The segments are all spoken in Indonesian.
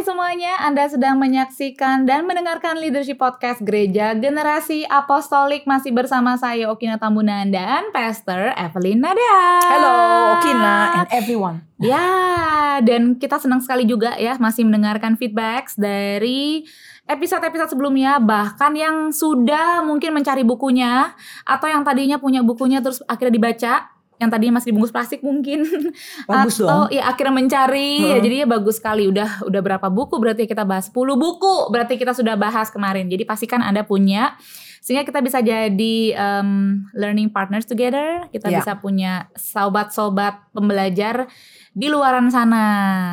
Hai semuanya, Anda sedang menyaksikan dan mendengarkan Leadership Podcast Gereja Generasi Apostolik masih bersama saya Okina Tambunan dan Pastor Evelyn Nada. Hello Okina and everyone. Ya, dan kita senang sekali juga ya masih mendengarkan feedbacks dari episode-episode sebelumnya bahkan yang sudah mungkin mencari bukunya atau yang tadinya punya bukunya terus akhirnya dibaca yang tadinya masih dibungkus plastik mungkin. Bagus atau dong. ya akhirnya mencari. Ya Hmm. jadinya bagus sekali. Udah udah berapa buku? Berarti kita bahas 10 buku. Berarti kita sudah bahas kemarin. Jadi pastikan anda punya. Sehingga kita bisa jadi um, learning partners together. Kita Ya. bisa punya sobat-sobat pembelajar di luaran sana.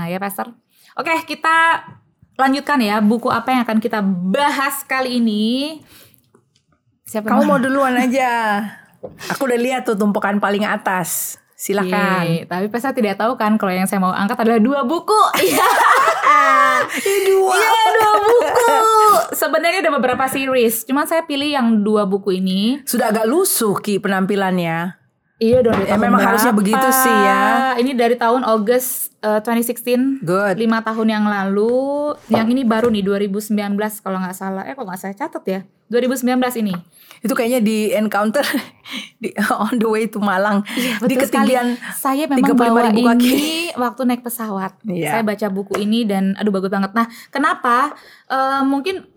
Ya pastor? Oke kita lanjutkan ya buku apa yang akan kita bahas kali ini. Siapa Kamu mau? duluan aja. Aku udah lihat tuh tumpukan paling atas. Silakan. Yeay, tapi Pesta tidak tahu kan kalau yang saya mau angkat adalah dua buku. Iya. dua. Iya, dua buku. Sebenarnya ada beberapa series, cuman saya pilih yang dua buku ini. Sudah agak lusuh Ki penampilannya. Iya dong. Ya, memang harusnya berapa? begitu sih ya. Ini dari tahun August eh, 2016. Good. lima tahun yang lalu. Yang ini baru nih 2019 kalau nggak salah. Eh kok nggak saya catat ya? 2019 ini. Itu kayaknya di encounter di, on the way to Malang. di Betul sekali. ketinggian saya memang 35.000 bawa kaki. ini waktu naik pesawat. Iya. Saya baca buku ini dan aduh bagus banget. Nah, kenapa? Eh, mungkin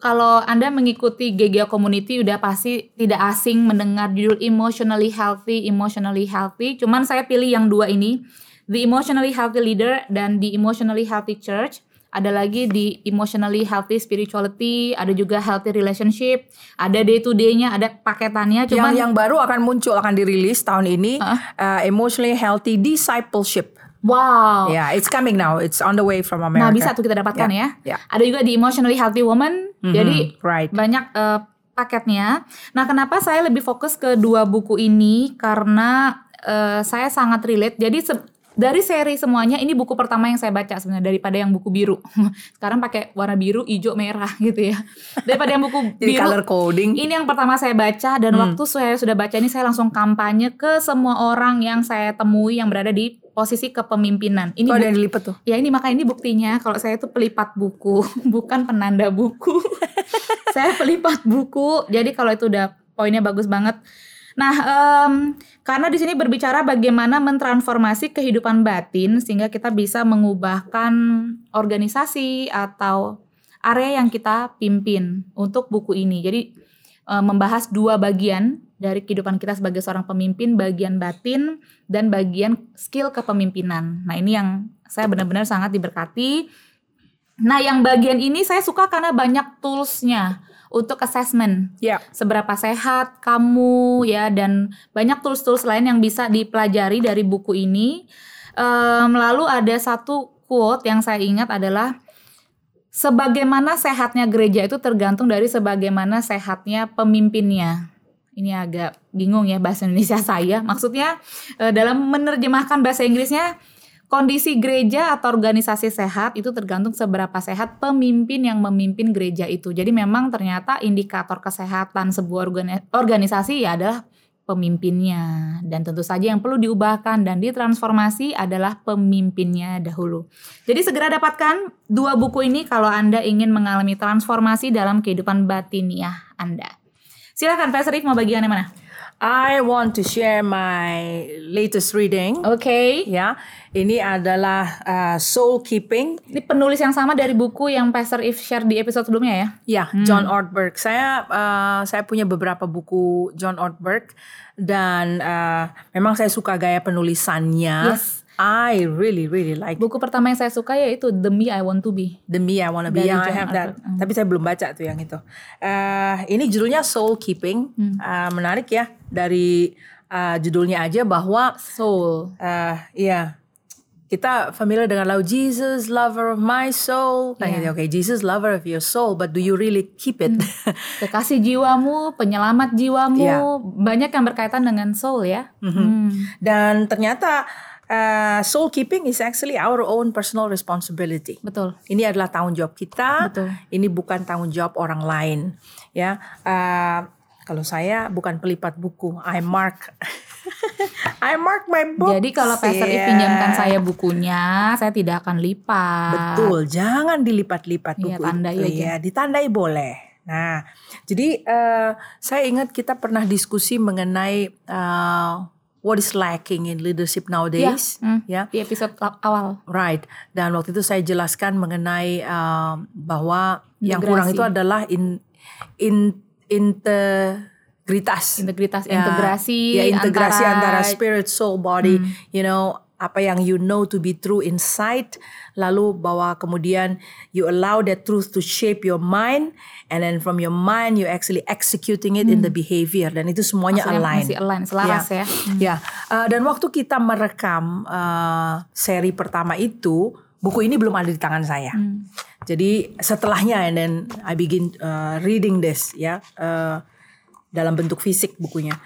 kalau Anda mengikuti GGA Community udah pasti tidak asing mendengar judul Emotionally Healthy, Emotionally Healthy. Cuman saya pilih yang dua ini, The Emotionally Healthy Leader dan The Emotionally Healthy Church. Ada lagi di Emotionally Healthy Spirituality, ada juga Healthy Relationship, ada day to day-nya, ada paketannya. Cuman yang yang baru akan muncul akan dirilis tahun ini Hah? uh, emotionally healthy discipleship. wow. Yeah, it's coming now. It's on the way from America. Nah, bisa tuh kita dapatkan ya. Ya. Ada juga di Emotionally Healthy Woman. Mhm, Jadi right. banyak eh, paketnya. Nah, kenapa saya lebih fokus ke dua buku ini? Karena eh, saya sangat relate. Jadi se- dari seri semuanya ini buku pertama yang saya baca sebenarnya daripada yang buku biru. Sekarang pakai warna biru, hijau, merah gitu ya. Daripada yang buku Jadi biru. color coding. Ini yang pertama saya baca dan Hmm. waktu saya sudah baca ini saya langsung kampanye ke semua orang yang saya temui yang berada di posisi kepemimpinan. Ini Tuh ada yang dilipet tuh. Ya ini makanya ini buktinya kalau saya itu pelipat buku, bukan penanda buku. saya pelipat buku. Jadi kalau itu udah poinnya bagus banget. Nah, em, karena di sini berbicara bagaimana mentransformasi kehidupan batin sehingga kita bisa mengubahkan organisasi atau area yang kita pimpin untuk buku ini. Jadi eh, membahas dua bagian dari kehidupan kita sebagai seorang pemimpin, bagian batin dan bagian skill kepemimpinan. Nah, ini yang saya benar-benar sangat diberkati. Nah, yang bagian ini saya suka karena banyak toolsnya untuk assessment. Ya. Seberapa sehat kamu ya dan banyak tools-tools lain yang bisa dipelajari dari buku ini. Em, lalu ada satu quote yang saya ingat adalah sebagaimana sehatnya gereja itu tergantung dari sebagaimana sehatnya pemimpinnya. Ini agak bingung ya bahasa Indonesia saya. Maksudnya eh, dalam menerjemahkan bahasa Inggrisnya kondisi gereja atau organisasi sehat itu tergantung seberapa sehat pemimpin yang memimpin gereja itu. Jadi memang ternyata indikator kesehatan sebuah organi- organisasi ya adalah pemimpinnya dan tentu saja yang perlu diubahkan dan ditransformasi adalah pemimpinnya dahulu. Jadi segera dapatkan dua buku ini kalau Anda ingin mengalami transformasi dalam kehidupan batiniah Anda. Silakan Pak Serif mau bagian yang mana? I want to share my latest reading. Oke. Ya, ini adalah uh, Soul Keeping. Ini penulis yang sama dari buku yang Pastor If share di episode sebelumnya ya? Ya, John Ortberg. Saya uh, saya punya beberapa buku John Ortberg dan uh, memang saya suka gaya penulisannya. Yes. I really really like Buku pertama yang saya suka yaitu The Me I Want to Be. The Me I Wanna Be. Dari Yang I have that. Hmm. Tapi saya belum baca tuh yang itu. Uh, ini judulnya Soul Keeping. Hmm. Uh, menarik ya dari uh, judulnya aja bahwa Soul. uh, iya kita familiar dengan lagu Jesus lover of my soul. Nah, Iya. gitu, Oke, Jesus lover of your soul, but do you really keep it? Kekasih jiwamu, penyelamat jiwamu, Iya. banyak yang berkaitan dengan soul ya. Hmm. Dan ternyata uh, soul keeping is actually our own personal responsibility. Betul. Ini adalah tanggung jawab kita. Betul. Ini bukan tanggung jawab orang lain. Ya, uh, kalau saya bukan pelipat buku, I mark I mark my book. Jadi kalau Pastor Eve pinjamkan saya bukunya, saya tidak akan lipat. Betul, jangan dilipat-lipat Iya, buku tandai itu aja. ya, ditandai boleh. Nah, jadi eh, saya ingat kita pernah diskusi mengenai eh, what is lacking in leadership nowadays, Hmm, ya. Di episode awal. Right. Dan waktu itu saya jelaskan mengenai um, bahwa yang kurang itu adalah in, in integritas. Integritas, Ya, integrasi, ya integrasi antara, antara- Hmm. spirit, soul, body. You know apa yang you know to be true inside, lalu bahwa kemudian you allow that truth to shape your mind, and then from your mind you actually executing it in the behavior, dan itu semuanya Hmm. Maksudnya align. masih align, selaras ya. Ya, uh, dan waktu kita merekam uh, seri pertama itu, buku ini belum ada di tangan saya. Hmm. Jadi setelahnya, and then I begin uh, reading this, ya, uh, dalam bentuk fisik bukunya.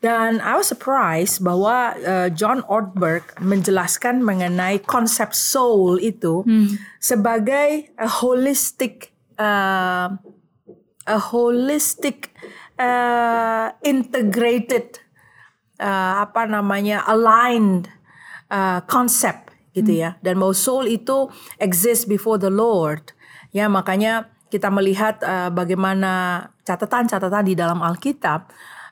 Dan I was surprised bahwa uh, John Ortberg menjelaskan mengenai konsep soul itu sebagai a holistic, uh, a holistic, uh, integrated uh, apa namanya aligned uh, concept gitu ya. Dan bahwa soul itu exist before the Lord. Ya makanya kita melihat uh, bagaimana catatan-catatan di dalam Alkitab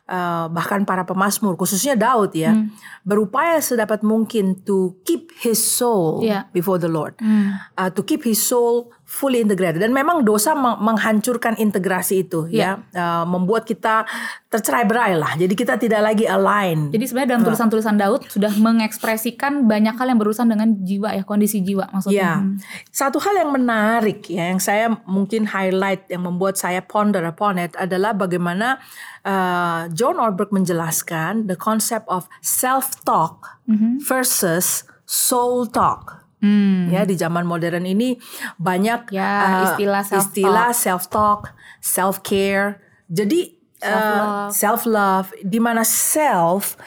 uh, bahkan para pemazmur khususnya Daud ya berupaya sedapat mungkin to keep his soul Iya. before the Lord. Uh, to keep his soul fully integrated. Dan memang dosa meng- menghancurkan integrasi itu ya. Uh, membuat kita tercerai-berai lah. Jadi kita tidak lagi align. Jadi sebenarnya dalam tulisan-tulisan Daud sudah mengekspresikan banyak hal yang berurusan dengan jiwa ya, kondisi jiwa maksudnya. Ya, satu hal yang menarik ya, yang saya mungkin highlight yang membuat saya ponder upon it adalah bagaimana uh, John Ortberg menjelaskan the concept of self-talk versus soul talk. Hmm. Ya, di zaman modern ini banyak Ya, uh, istilah self-talk. istilah self-talk, self-care. Jadi uh, Self-love. self-love di mana self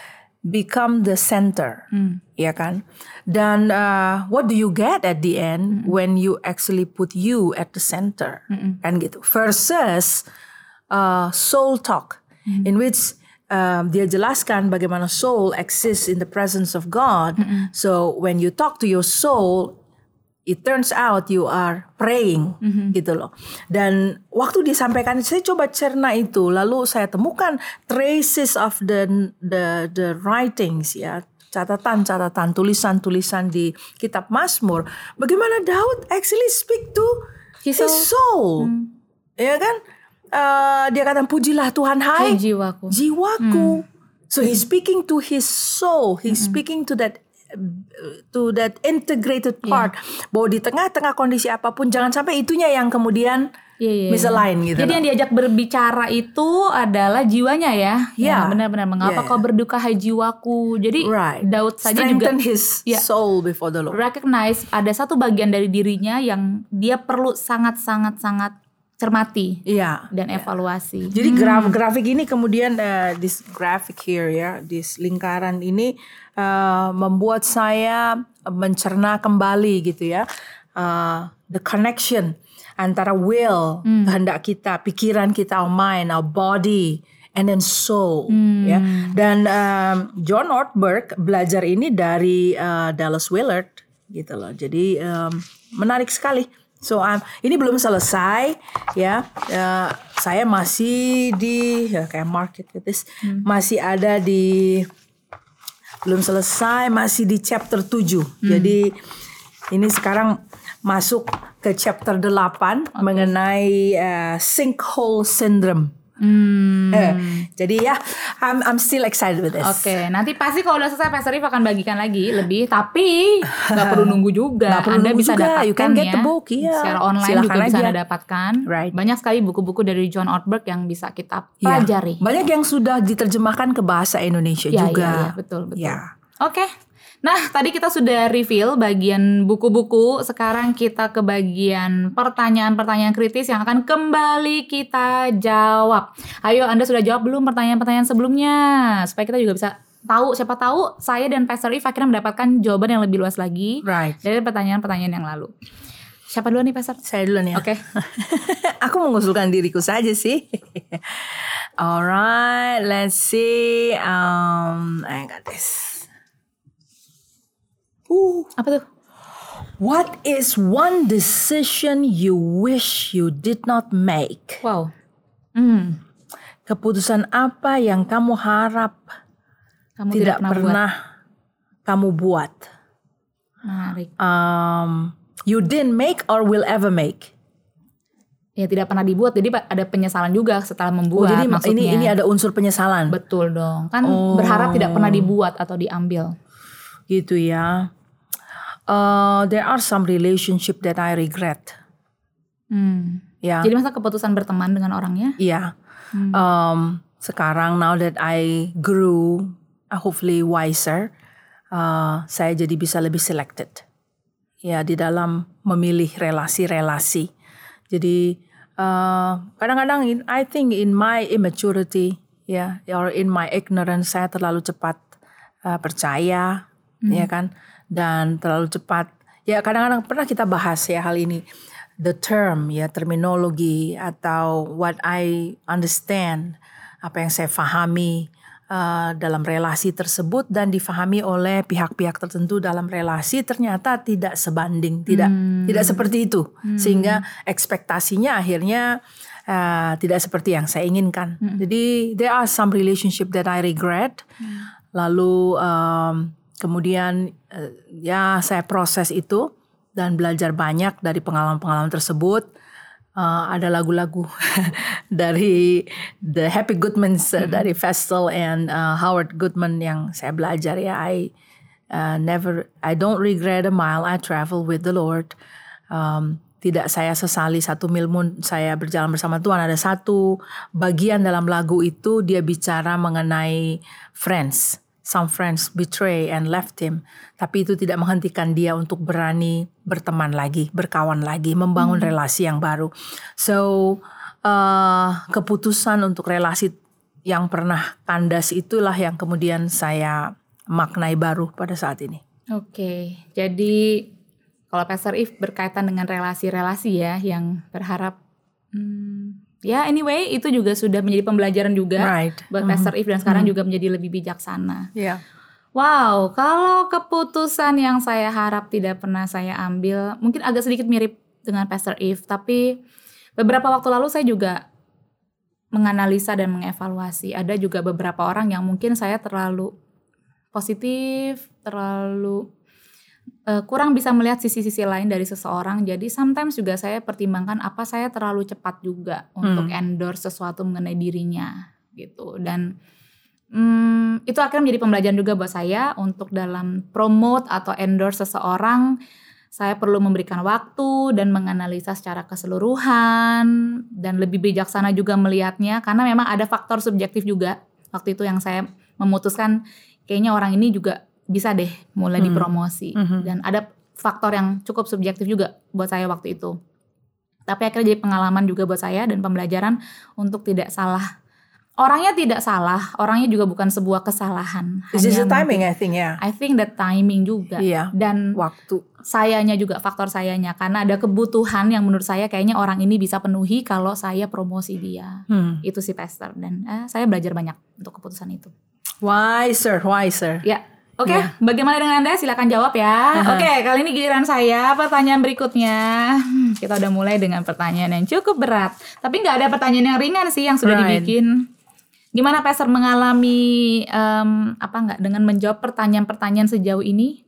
become the center, ya kan? Dan uh, what do you get at the end when you actually put you at the center, kan gitu? Versus uh, soul talk, in which um, dia jelaskan bagaimana soul exists in the presence of God. So when you talk to your soul, it turns out you are praying gitu loh. Dan waktu disampaikan saya coba cerna itu. Lalu saya temukan traces of the the the writings ya. Catatan-catatan tulisan-tulisan di kitab Mazmur. Bagaimana Daud actually speak to his, His soul, ya kan Eh, dia kata pujilah Tuhan hai Hai jiwaku. jiwaku. So he's speaking to his soul. He's speaking to that to that integrated part. Bahwa di tengah-tengah kondisi apa pun jangan sampai itunya yang kemudian iya. misaligned gitu. Jadi loh. yang diajak berbicara itu adalah jiwanya ya. Ya. benar-benar mengapa Ya, kau berduka hai jiwaku. Jadi right. Daud saja juga Strengthen his Ya. soul before the Lord. recognize ada satu bagian dari dirinya yang dia perlu sangat-sangat-sangat cermati Iya. dan evaluasi. Jadi graf grafik ini kemudian uh, this graphic here ya, this lingkaran ini uh, membuat saya mencerna kembali gitu ya, uh, the connection antara will kehendak kita, pikiran kita, our mind, our body, and then soul ya. Dan um, John Ortberg belajar ini dari uh, Dallas Willard gitu loh. Jadi um, menarik sekali. So um, ini belum selesai ya. Ya, saya masih di ya, kayak market gitu. Masih ada di belum selesai masih di chapter 7. Jadi ini sekarang masuk ke chapter 8 mengenai uh, sinkhole syndrome. Hmm. Eh, jadi ya, I'm I'm still excited with this. Oke, nanti pasti kalau udah selesai Pastor Rif akan bagikan lagi lebih, tapi nggak perlu nunggu juga. Nggak perlu Anda nunggu bisa juga. dapatkan You can get ya. the book, iya. Secara online Silakan juga bisa aja. Anda dapatkan. Right. Banyak sekali buku-buku dari John Ortberg yang bisa kita Iya. pelajari. Banyak yang sudah diterjemahkan ke bahasa Indonesia Ya, juga. ya, ya, betul, betul. Ya. Oke. Nah, tadi kita sudah reveal bagian buku-buku. Sekarang kita ke bagian pertanyaan-pertanyaan kritis yang akan kembali kita jawab. Ayo, Anda sudah jawab belum pertanyaan-pertanyaan sebelumnya? Supaya kita juga bisa tahu, siapa tahu saya dan Pastor If akhirnya mendapatkan jawaban yang lebih luas lagi Right. dari pertanyaan-pertanyaan yang lalu. Siapa duluan nih, Pastor? Saya duluan ya. Oke. Aku mengusulkan diriku saja sih. Alright, let's see. Um, I got this. Uh, Apa tuh? what is one decision you wish you did not make? Wow. Hmm. Keputusan apa yang kamu harap Kamu tidak, tidak, pernah, buat. pernah kamu buat? Menarik. Um, you didn't make or will ever make. Ya tidak pernah dibuat, jadi ada penyesalan juga setelah Oh, membuat. jadi maksudnya. ini ini ada unsur penyesalan. Betul dong. Kan Oh. berharap tidak pernah dibuat atau diambil. gitu ya. Uh, there are some relationship that I regret. Hmm. Ya, Jadi masa keputusan berteman dengan orangnya? iya. Um, sekarang now that I grew, uh, hopefully wiser, uh, saya jadi bisa lebih selected. Ya, di dalam memilih relasi-relasi. Jadi uh, kadang-kadang in- I think in my immaturity, ya, or in my ignorance, saya terlalu cepat uh, percaya, ya kan, dan terlalu cepat. Ya kadang-kadang pernah kita bahas ya hal ini, the term ya terminologi atau what I understand, apa yang saya pahami uh, dalam relasi tersebut dan difahami oleh pihak-pihak tertentu dalam relasi ternyata tidak sebanding, tidak tidak seperti itu, sehingga ekspektasinya akhirnya uh, tidak seperti yang saya inginkan. Jadi there are some relationship that I regret. Lalu um, kemudian uh, ya saya proses itu dan belajar banyak dari pengalaman-pengalaman tersebut. Uh, ada lagu-lagu dari The Happy Goodmans uh, dari Vestal and uh, Howard Goodman yang saya belajar ya. I uh, never, I don't regret a mile I travel with the Lord. Um, tidak saya sesali satu mil pun saya berjalan bersama Tuhan. Ada satu bagian dalam lagu itu dia bicara mengenai friends. Some friends betray and left him. Tapi itu tidak menghentikan dia untuk berani berteman lagi, berkawan lagi, membangun relasi yang baru. So uh, keputusan untuk relasi yang pernah kandas itulah yang kemudian saya maknai baru pada saat ini. Oke, jadi kalau Pastor If berkaitan dengan relasi-relasi ya yang berharap hmm, ya anyway itu juga sudah menjadi pembelajaran juga Right. buat Pastor If dan sekarang juga menjadi lebih bijaksana. Ya. Wow, kalau keputusan yang saya harap tidak pernah saya ambil, mungkin agak sedikit mirip dengan Pastor If, tapi beberapa waktu lalu saya juga menganalisa dan mengevaluasi. Ada juga beberapa orang yang mungkin saya terlalu positif, terlalu eh, kurang bisa melihat sisi-sisi lain dari seseorang. Jadi sometimes juga saya pertimbangkan apa saya terlalu cepat juga untuk endorse sesuatu mengenai dirinya gitu. Dan Hmm, itu akhirnya menjadi pembelajaran juga buat saya untuk dalam promote atau endorse seseorang saya perlu memberikan waktu dan menganalisa secara keseluruhan dan lebih bijaksana juga melihatnya karena memang ada faktor subjektif juga waktu itu yang saya memutuskan kayaknya orang ini juga bisa deh mulai dipromosi dan ada faktor yang cukup subjektif juga buat saya waktu itu tapi akhirnya jadi pengalaman juga buat saya dan pembelajaran untuk tidak salah orangnya tidak salah, orangnya juga bukan sebuah kesalahan. Is this the Hanya timing mungkin- I think ya? I think the timing juga. Iya. Dan Waktu. sayanya juga faktor sayanya karena ada kebutuhan yang menurut saya kayaknya orang ini bisa penuhi kalau saya promosi dia. Hmm. Itu si Pester dan eh, saya belajar banyak untuk keputusan itu. Wiser, wiser. Ya. Oke, Iya. bagaimana dengan Anda? Silakan jawab ya. Oke, kali ini giliran saya. Pertanyaan berikutnya. Hmm, Kita udah mulai dengan pertanyaan yang cukup berat. Tapi nggak ada pertanyaan yang ringan sih yang sudah Right. dibikin. Gimana Pastor mengalami em, apa nggak dengan menjawab pertanyaan-pertanyaan sejauh ini?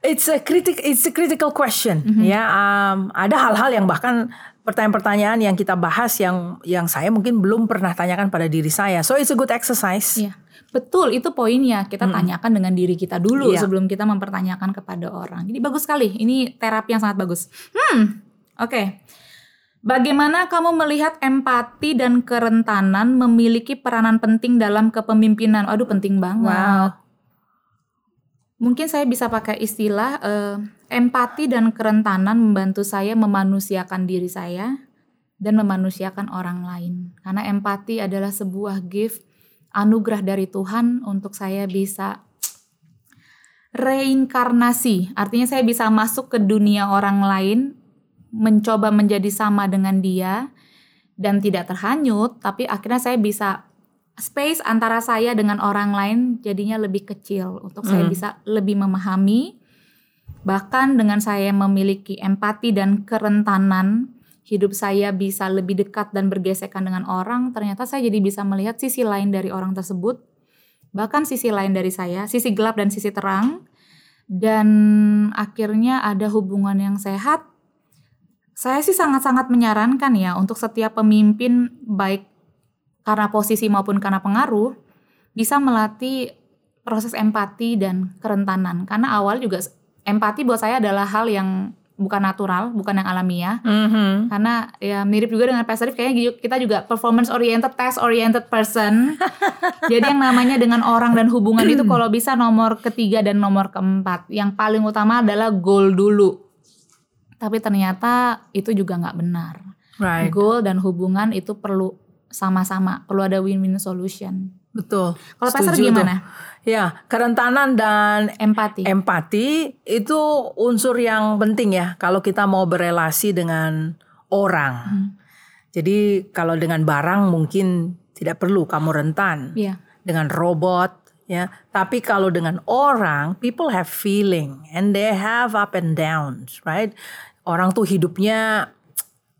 It's a critic, it's a critical question. Mhm. Ya, um, ada hal-hal yang bahkan pertanyaan-pertanyaan yang kita bahas yang yang saya mungkin belum pernah tanyakan pada diri saya. So it's a good exercise. Iya, betul itu poinnya. Kita tanyakan dengan diri kita dulu Iya. sebelum kita mempertanyakan kepada orang. Jadi bagus sekali. Ini terapi yang sangat bagus. Hmm, oke. Bagaimana kamu melihat empati dan kerentanan memiliki peranan penting dalam kepemimpinan? Aduh, penting banget. Wow. Mungkin saya bisa pakai istilah eh, empati dan kerentanan membantu saya memanusiakan diri saya dan memanusiakan orang lain. Karena empati adalah sebuah gift anugerah dari Tuhan untuk saya bisa reinkarnasi. Artinya saya bisa masuk ke dunia orang lain, mencoba menjadi sama dengan dia dan tidak terhanyut, tapi akhirnya saya bisa space antara saya dengan orang lain jadinya lebih kecil untuk saya bisa lebih memahami Bahkan dengan saya memiliki empati dan kerentanan, hidup saya bisa lebih dekat dan bergesekan dengan orang, ternyata saya jadi bisa melihat sisi lain dari orang tersebut, bahkan sisi lain dari saya, sisi gelap dan sisi terang, dan akhirnya ada hubungan yang sehat. Saya sih sangat-sangat menyarankan ya untuk setiap pemimpin baik karena posisi maupun karena pengaruh bisa melatih proses empati dan kerentanan. Karena awal juga empati buat saya adalah hal yang bukan natural, bukan yang alamiah. Mhm. Karena ya mirip juga dengan If, kayaknya kita juga performance oriented, task oriented person. Jadi yang namanya dengan orang dan hubungan itu kalau bisa nomor ketiga dan nomor keempat. Yang paling utama adalah goal dulu. Tapi ternyata itu juga nggak benar. Right. Goal dan hubungan itu perlu sama-sama, perlu ada win-win solution. Betul. Kalau Pastor Setuju tuh. Ya, kerentanan dan Empati. empati itu unsur yang penting ya kalau kita mau berelasi dengan orang. Hmm. Jadi kalau dengan barang mungkin tidak perlu kamu rentan. Iya. Dengan robot ya. Tapi kalau dengan orang, people have feeling and they have up and downs, right? Orang tuh hidupnya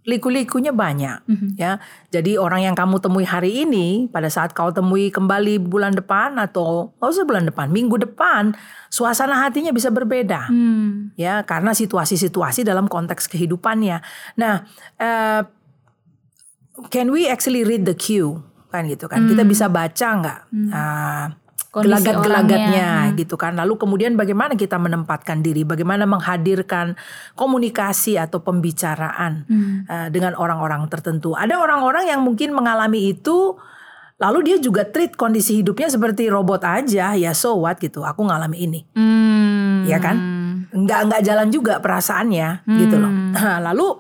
liku-likunya banyak ya. Jadi orang yang kamu temui hari ini pada saat kau temui kembali bulan depan atau nggak usah bulan depan, minggu depan, suasana hatinya bisa berbeda Hmm. ya karena situasi-situasi dalam konteks kehidupannya. Nah, eh, can we actually read the cue kan gitu kan? Kita bisa baca nggak Kondisi gelagat-gelagatnya orangnya. gitu kan? Lalu kemudian bagaimana kita menempatkan diri, bagaimana menghadirkan komunikasi atau pembicaraan eh, dengan orang-orang tertentu. Ada orang-orang yang mungkin mengalami itu. Lalu dia juga treat kondisi hidupnya seperti robot aja, ya so what gitu. Aku ngalami ini Hmm. ya kan nggak nggak jalan juga perasaannya gitu loh lalu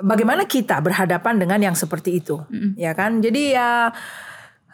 bagaimana kita berhadapan dengan yang seperti itu ya kan jadi ya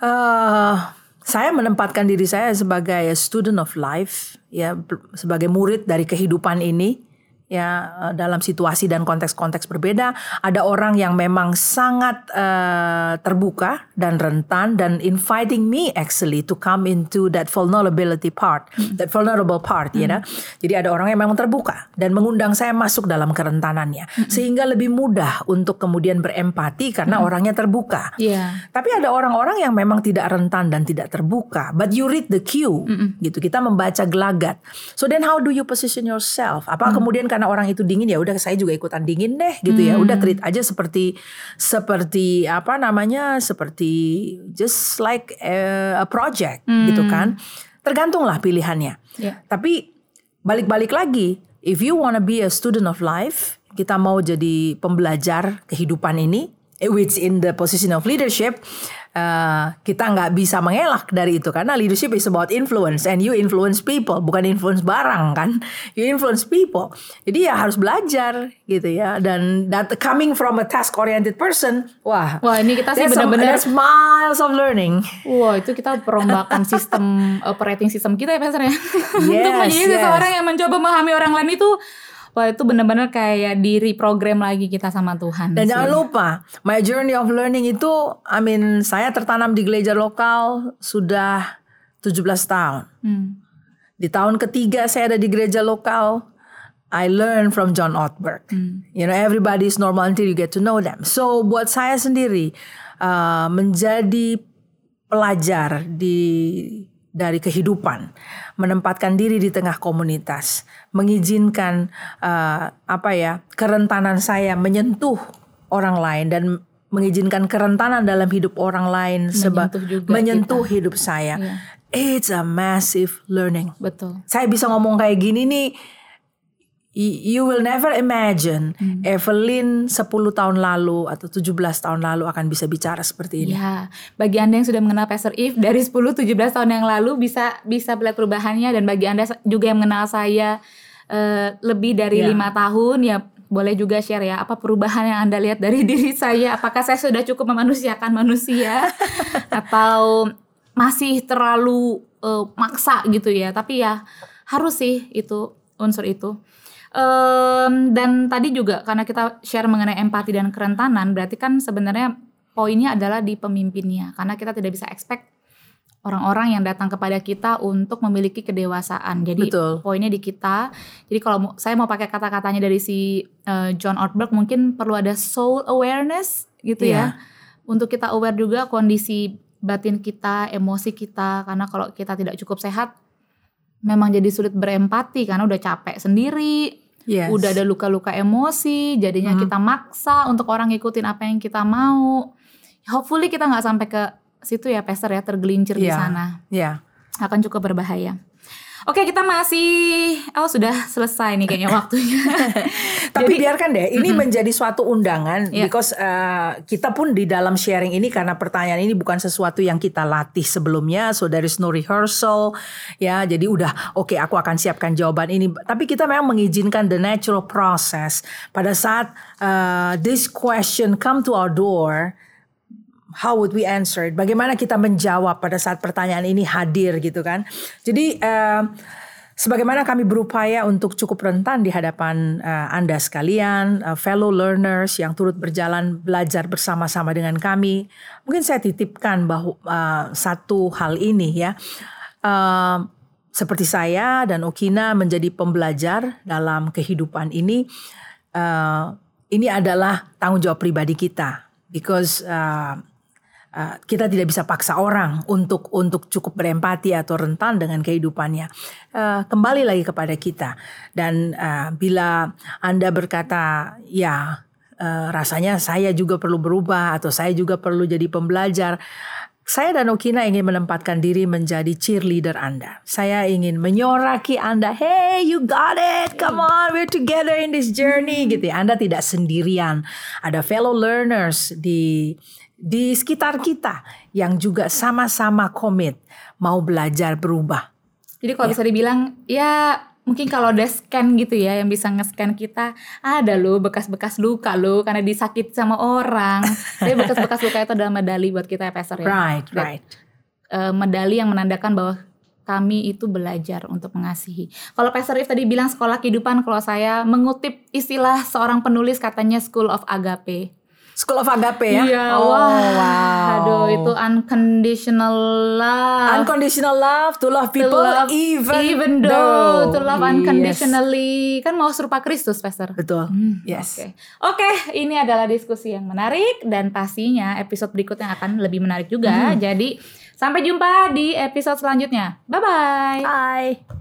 eh saya menempatkan diri saya sebagai student of life ya sebagai murid dari kehidupan ini ya eh, dalam situasi dan konteks-konteks berbeda ada orang yang memang sangat eh, terbuka dan rentan dan inviting me actually to come into that vulnerability part that vulnerable part ya know. jadi ada orang yang memang terbuka dan mengundang saya masuk dalam kerentanannya sehingga lebih mudah untuk kemudian berempati karena orangnya terbuka Iya. tapi ada orang-orang yang memang tidak rentan dan tidak terbuka. But you read the cue, gitu. Kita membaca gelagat. So then how do you position yourself? Apa kemudian karena orang itu dingin ya udah saya juga ikutan dingin deh, gitu ya. Udah treat aja seperti seperti apa namanya? Seperti just like a, a project, gitu kan? Tergantunglah pilihannya. Iya. Tapi balik-balik lagi, if you wanna be a student of life, kita mau jadi pembelajar kehidupan ini, which in the position of leadership, eh, kita nggak bisa mengelak dari itu karena leadership is about influence and you influence people, bukan influence barang kan, you influence people. Jadi ya harus belajar gitu ya dan that coming from a task oriented person, wah, Wah, ini kita sih benar-benar miles of learning. Wah itu kita perombakan sistem operating system kita ya Pastor ya Untuk Yes, menjadi yes. seseorang yang mencoba memahami orang lain itu Wah itu benar-benar kayak di reprogram lagi kita sama Tuhan Dan sih. jangan lupa, my journey of learning itu, I mean, saya tertanam di gereja lokal sudah 17 tahun. Hmm. Di tahun ketiga saya ada di gereja lokal, I learn from John Ortberg. You know, everybody is normal until you get to know them. So buat saya sendiri uh, menjadi pelajar di dari kehidupan, menempatkan diri di tengah komunitas, mengizinkan uh, apa ya kerentanan saya menyentuh orang lain dan mengizinkan kerentanan dalam hidup orang lain seba- Menyentuh juga menyentuh hidup saya. Iya. It's a massive learning. Betul Saya bisa ngomong kayak gini nih you will never imagine Hmm. Evelyn 10 tahun lalu atau 17 tahun lalu akan bisa bicara seperti ini. Ya, bagi Anda yang sudah mengenal Pastor If dari 10-17 tahun yang lalu bisa bisa melihat perubahannya dan bagi Anda juga yang mengenal saya eh, lebih dari Ya. lima tahun ya boleh juga share ya apa perubahan yang Anda lihat dari diri saya apakah saya sudah cukup memanusiakan manusia atau masih terlalu eh, maksa gitu ya tapi ya harus sih itu unsur itu Em, dan tadi juga karena kita share mengenai empati dan kerentanan berarti kan sebenarnya poinnya adalah di pemimpinnya karena kita tidak bisa expect orang-orang yang datang kepada kita untuk memiliki kedewasaan. Jadi Betul. poinnya di kita. Jadi kalau saya mau pakai kata-katanya dari si uh, John Ortberg mungkin perlu ada soul awareness gitu Iya. ya. Untuk kita aware juga kondisi batin kita, emosi kita karena kalau kita tidak cukup sehat memang jadi sulit berempati karena udah capek sendiri, Yes. udah ada luka-luka emosi, jadinya Hmm. kita maksa untuk orang ngikutin apa yang kita mau. Hopefully kita nggak sampai ke situ ya, Pastor ya, tergelincir di Iya. sana. Ya. Akan cukup berbahaya. Oke, kita masih oh sudah selesai nih kayaknya waktunya. Tapi Jadi- biarkan deh, ini menjadi suatu undangan Iya. because uh, kita pun di dalam sharing ini karena pertanyaan ini bukan sesuatu yang kita latih sebelumnya, so there is no rehearsal, ya. Jadi udah oke aku akan siapkan jawaban ini. Tapi kita memang mengizinkan the natural process pada saat uh, this question come to our door. How would we answer it? Bagaimana kita menjawab pada saat pertanyaan ini hadir gitu kan? Jadi eh, sebagaimana kami berupaya untuk cukup rentan di hadapan eh, Anda sekalian, eh, fellow learners yang turut berjalan belajar bersama-sama dengan kami, mungkin saya titipkan bahwa eh, satu hal ini ya. Eh, seperti saya dan Okina menjadi pembelajar dalam kehidupan ini, eh, ini adalah tanggung jawab pribadi kita, because Uh, kita tidak bisa paksa orang untuk untuk cukup berempati atau rentan dengan kehidupannya. Uh, kembali lagi kepada kita. Dan uh, bila Anda berkata, ya uh, rasanya saya juga perlu berubah atau saya juga perlu jadi pembelajar. Saya dan Okina ingin menempatkan diri menjadi cheerleader Anda. Saya ingin menyoraki Anda. Hey, you got it. Come on, we're together in this journey. Gitu ya. Anda tidak sendirian. Ada fellow learners di di sekitar kita yang juga sama-sama komit mau belajar berubah. Jadi kalau bisa dibilang ya mungkin kalau ada scan gitu ya yang bisa nge-scan kita ada loh bekas-bekas luka loh karena disakit sama orang. Tapi bekas-bekas luka itu adalah medali buat kita ya Pastor ya. Right, right. eh, medali yang menandakan bahwa kami itu belajar untuk mengasihi. Kalau Pastor If tadi bilang sekolah kehidupan, kalau saya mengutip istilah seorang penulis katanya School of Agape. School of Agape ya. Iya, oh, wah. wow. Aduh, itu unconditional love. unconditional love to love To people love even, even though, to love Yes. unconditionally kan mau serupa Kristus, Pastor. Betul. Hmm, yes. Oke, Oke, ini adalah diskusi yang menarik dan pastinya episode berikutnya akan lebih menarik juga. Jadi sampai jumpa di episode selanjutnya. Bye bye. Bye.